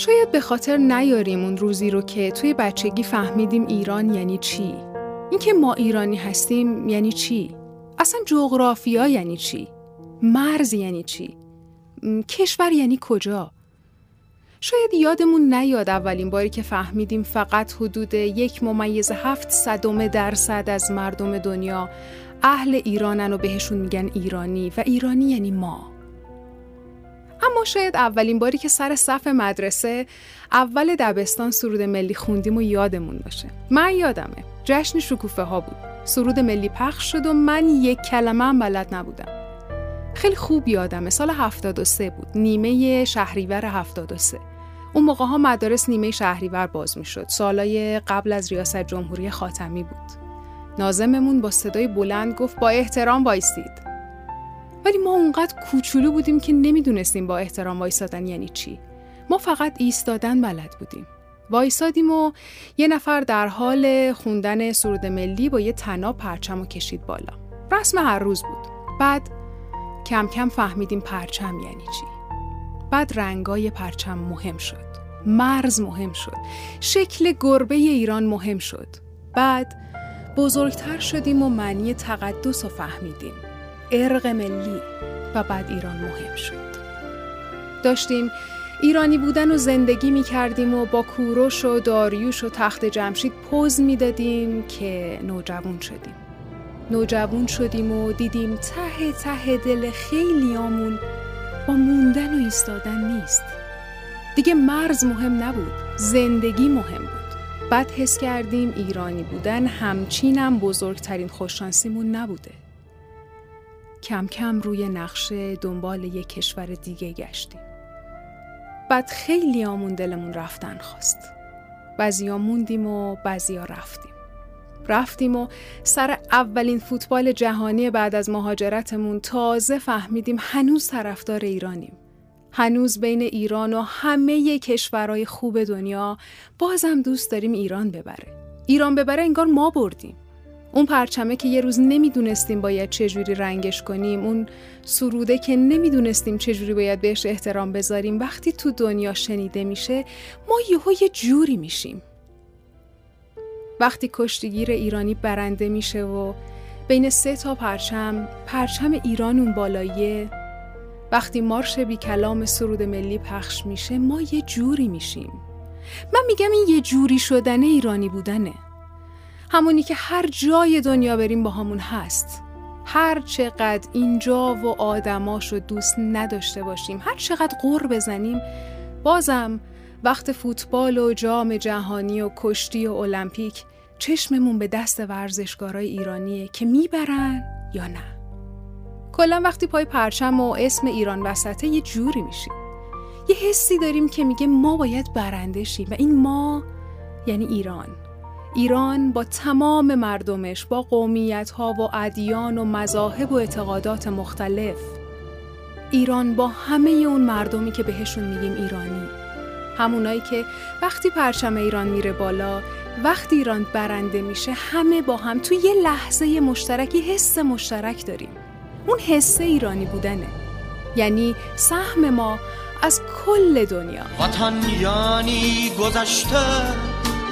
شاید به خاطر نیاریم اون روزی رو که توی بچگی فهمیدیم ایران یعنی چی. اینکه ما ایرانی هستیم یعنی چی؟ اصلا جغرافیا یعنی چی؟ مرز یعنی چی؟ کشور یعنی کجا؟ شاید یادمون نیاد اولین باری که فهمیدیم فقط حدود یک ممیز هفت صدم درصد از مردم دنیا اهل ایرانن و بهشون میگن ایرانی و ایرانی یعنی ما. اما شاید اولین باری که سر صف مدرسه اول دبستان سرود ملی خوندیم و یادمون باشه. من یادمه. جشن شکوفه ها بود. سرود ملی پخش شد و من یک کلمه هم بلد نبودم. خیلی خوب یادمه. سال 73 بود. نیمه شهریور 73 اون موقع ها مدارس نیمه شهریور باز می شد سالای قبل از ریاست جمهوری خاتمی بود. نازممون با صدای بلند گفت با احترام وایستید ولی ما اونقدر کوچولو بودیم که نمی‌دونستیم با احترام وایستادن یعنی چی. ما فقط ایستادن بلد بودیم. وایسادیم و یه نفر در حال خوندن سرود ملی با یه تناب پرچم و کشید بالا. رسم هر روز بود. بعد کم کم فهمیدیم پرچم یعنی چی. بعد رنگای پرچم مهم شد. مرز مهم شد. شکل گربه ایران مهم شد. بعد بزرگتر شدیم و معنی تقدس رو فهمیدیم. ارق ملی و بعد ایران مهم شد. داشتیم ایرانی بودن و زندگی می کردیم و با کوروش و داریوش و تخت جمشید پوز می دادیم که نوجوان شدیم. نوجوان شدیم و دیدیم ته ته دل خیلیامون با موندن و ایستادن نیست. دیگه مرز مهم نبود زندگی مهم بود. بعد حس کردیم ایرانی بودن همچینم بزرگترین خوششانسیمون نبوده. کم کم روی نقشه دنبال یک کشور دیگه گشتیم. بعد خیلی آمون دلمون رفتن خواست. بعضیا موندیم و بعضیا رفتیم. رفتیم و سر اولین فوتبال جهانی بعد از مهاجرتمون تازه فهمیدیم هنوز طرفدار ایرانیم. هنوز بین ایران و همه کشورهای خوب دنیا بازم دوست داریم ایران ببره. ایران ببره انگار ما بردیم. اون پرچمه که یه روز نمی‌دونستیم باید چجوری رنگش کنیم اون سروده که نمی‌دونستیم چجوری باید بهش احترام بذاریم وقتی تو دنیا شنیده میشه ما یهو یه جوری میشیم. وقتی کشتیگیر ایرانی برنده میشه و بین سه تا پرچم پرچم ایران اون بالاییه وقتی مارش بی کلام سرود ملی پخش میشه ما یه جوری میشیم. من میگم این یه جوری شدن ایرانی بودنه. همونی که هر جای دنیا بریم با همون هست. هر چقدر اینجا و آدماش رو دوست نداشته باشیم هر چقدر غور بزنیم بازم وقت فوتبال و جام جهانی و کشتی و المپیک چشممون به دست ورزشکارای ایرانیه که می‌برن یا نه. کلا وقتی پای پرچم و اسم ایران وسطه یه جوری میشیم. یه حسی داریم که میگه ما باید برنده شیم و این ما یعنی ایران. ایران با تمام مردمش با قومیت ها و ادیان و مذاهب و اعتقادات مختلف. ایران با همه اون مردمی که بهشون میگیم ایرانی. همونایی که وقتی پرچم ایران میره بالا وقتی ایران برنده میشه همه با هم توی یه لحظه مشترکی حس مشترک داریم. اون حس ایرانی بودنه. یعنی سهم ما از کل دنیا. وطن یعنی گذشته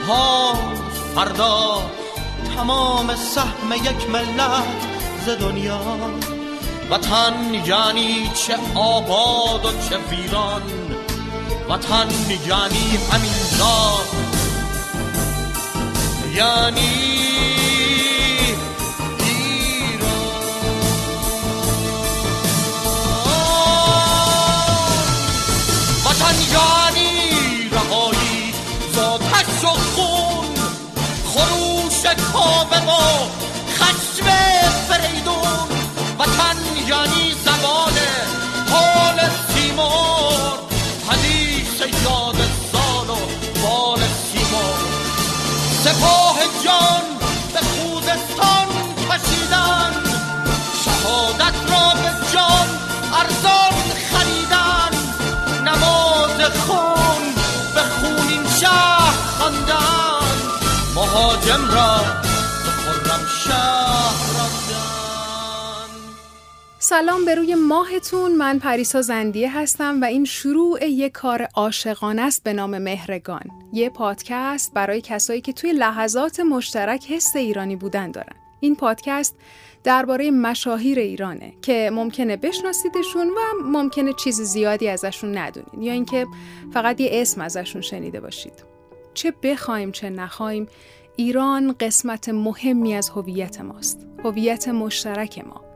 ها فردا تمام سهم یک ملت ز دنیا. وطن یعنی چه آباد و چه ویران؟ وطن یعنی همین یعنی خشم فریدون وطن یعنی زبان حال سیمور حدیث یاد سال و بال سیمور سپاه سلام به روی ماهتون. من پریسا زندیه هستم و این شروع یک کار عاشقانه است به نام مهرگان. یه پادکست برای کسایی که توی لحظات مشترک حس ایرانی بودن دارن. این پادکست درباره مشاهیر ایرانه که ممکنه بشناسیدشون و ممکنه چیز زیادی ازشون ندونید یا اینکه فقط یه اسم ازشون شنیده باشید. چه بخوایم چه نخوایم ایران قسمت مهمی از هویت ماست. هویت مشترک ما.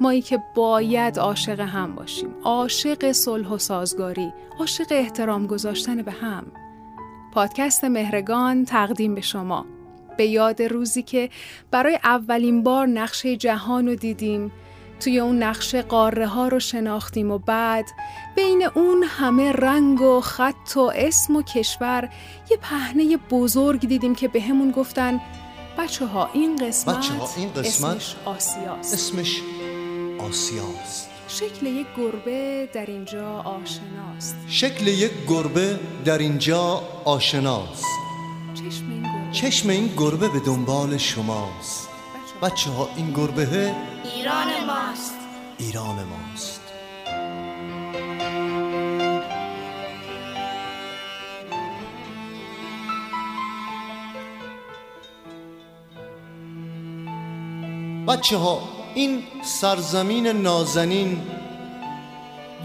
مایی که باید عاشق هم باشیم عاشق صلح و سازگاری عاشق احترام گذاشتن به هم. پادکست مهرگان تقدیم به شما. به یاد روزی که برای اولین بار نقشه جهان رو دیدیم توی اون نقشه قاره ها رو شناختیم و بعد بین اون همه رنگ و خط و اسم و کشور یه پهنه بزرگ دیدیم که به همون گفتن بچه ها این قسمت, بچه ها این قسمت اسمش آسیاست. اسمش آسیاست. شکل یک گربه در اینجا آشناست. شکل یک گربه در اینجا آشناست. چشم این گربه. چشم این گربه به دنبال شماست. بچه ها این گربه ایران ماست. ایران ماست. بچه ها این سرزمین نازنین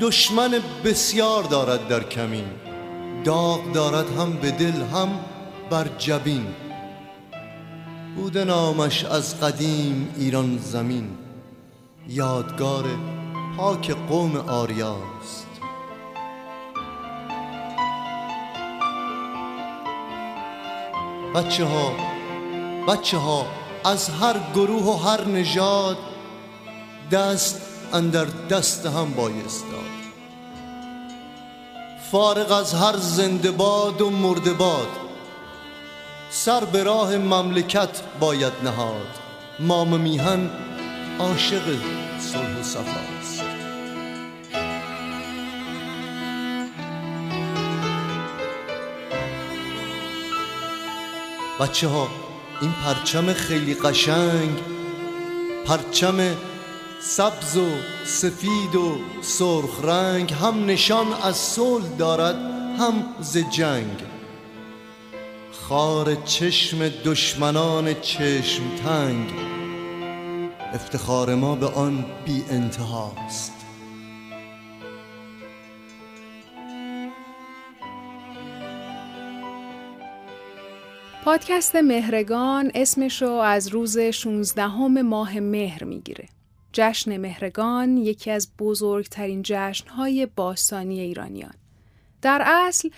دشمن بسیار دارد در کمین داغ دارد هم به دل هم بر جبین. بوده نامش از قدیم ایران زمین یادگار پاک قوم آریاست. بچه ها بچه ها از هر گروه و هر نژاد دست اندر دست هم بایست داد. فارغ از هر زنده باد و مرده باد سر به راه مملکت باید نهاد. مام میهن عاشق صلح و صفاست بچه ها این پرچم خیلی قشنگ پرچم سبز و سفید و سرخ رنگ هم نشان از صلح دارد هم ز جنگ خار چشم دشمنان چشم تنگ افتخار ما به آن بی انتهاست پادکست مهرگان اسمش رو از روز 16 ماه مهر می‌گیره. جشن مهرگان یکی از بزرگترین جشنهای باستانی ایرانیان. در اصل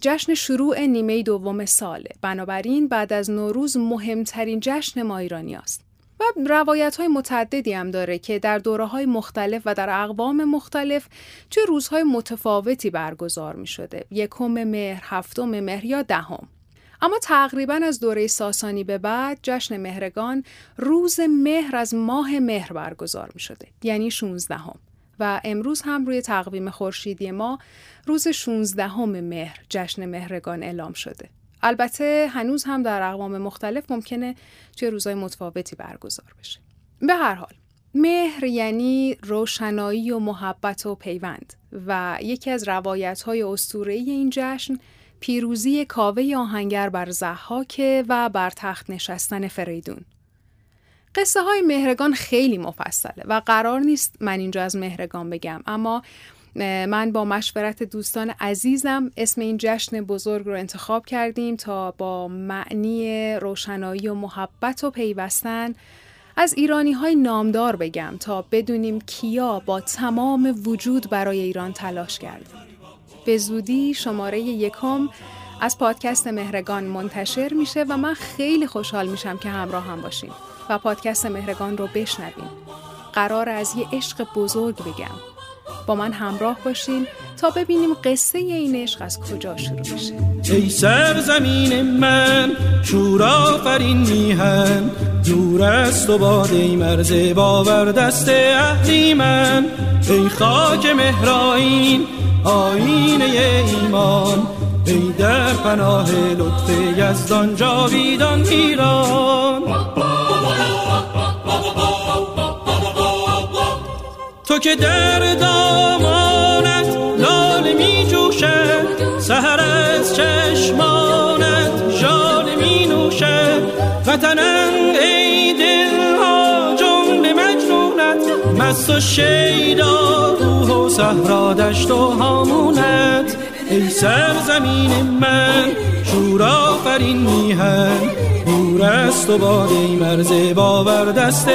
جشن شروع نیمه دوم ساله. بنابراین بعد از نوروز مهمترین جشن ما ایرانی است. و روایت های متعددی هم داره که در دوره های مختلف و در اقوام مختلف چه روزهای متفاوتی برگزار می شده. یکم مهر، هفتم مهر یا دهم. اما تقریبا از دوره ساسانی به بعد جشن مهرگان روز مهر از ماه مهر برگزار می شده یعنی 16 هم. و امروز هم روی تقویم خورشیدی ما روز 16 هم مهر جشن مهرگان اعلام شده البته هنوز هم در اقوام مختلف ممکنه چه روزهای متفاوتی برگزار بشه به هر حال مهر یعنی روشنایی و محبت و پیوند و یکی از روایت های این جشن پیروزی کاوه آهنگر بر زحاک و بر تخت نشستن فریدون. قصه های مهرگان خیلی مفصله و قرار نیست من اینجا از مهرگان بگم اما من با مشورت دوستان عزیزم اسم این جشن بزرگ رو انتخاب کردیم تا با معنی روشنایی و محبت و پیوستن از ایرانی های نامدار بگم تا بدونیم کیا با تمام وجود برای ایران تلاش کردیم. به زودی شماره یکم از پادکست مهرگان منتشر میشه و من خیلی خوشحال میشم که همراه هم باشیم و پادکست مهرگان رو بشنویم. قرار از یه عشق بزرگ بگم. با من همراه باشین تا ببینیم قصه این عشق از کجا شروع میشه ای سرزمین من شور آفرین میهن دور است و باد ای مرز باور دست اهریمن ای خاک مهرائین آینه ایمان ای در پناه لطف یزدان جاویدان ایران. که در دامانت لال می جوشد سهر از چشمانت ژال می نوشد. وطنم ای دلها جمله مجنونت مست و صحرا دشت و هامونت. ای سرزمین من شور آفرین میهن. دور است و ای مرز باور دست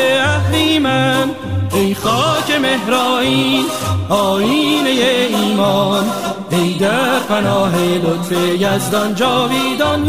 من. ای خاک مهرائین آینه ایمان. ای در پناه لطف یزدان جاویدان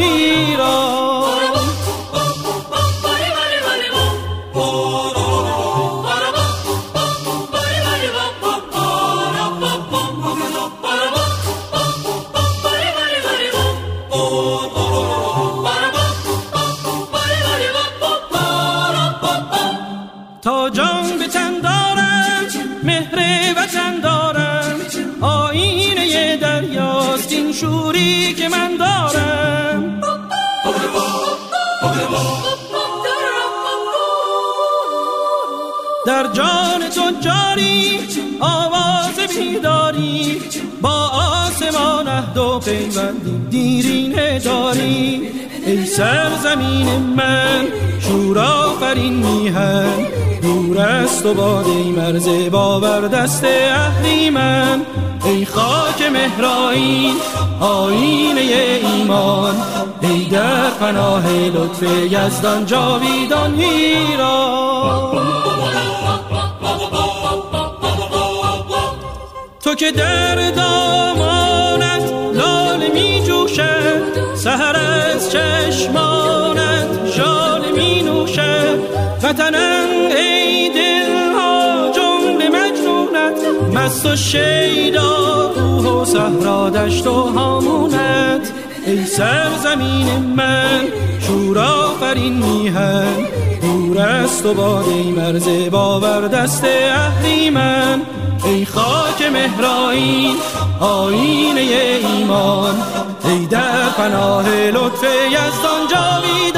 ایران در جان تو جاری آواز بیداری با آسمان اهد و پیوندی دیرینه داری. ای سرزمین من شور آفرین میهن. دور است و باد ای مرز باور دست من. ای خاک مهرائین آینه ایمان. ای در پناه لطف یزدان جاویدان ایران تو که در دامانت لال می جوشد سهر وطنم ای دلها جمله مجنونت. مست و شیدا روح و صحرا دشت و هامونت. ای سرزمین من شور آفرین میهن. دور است و ای مرز باور دست من. ای خاک مهرائین آینه ایمان. ای در پناه لطف یزدان جاوی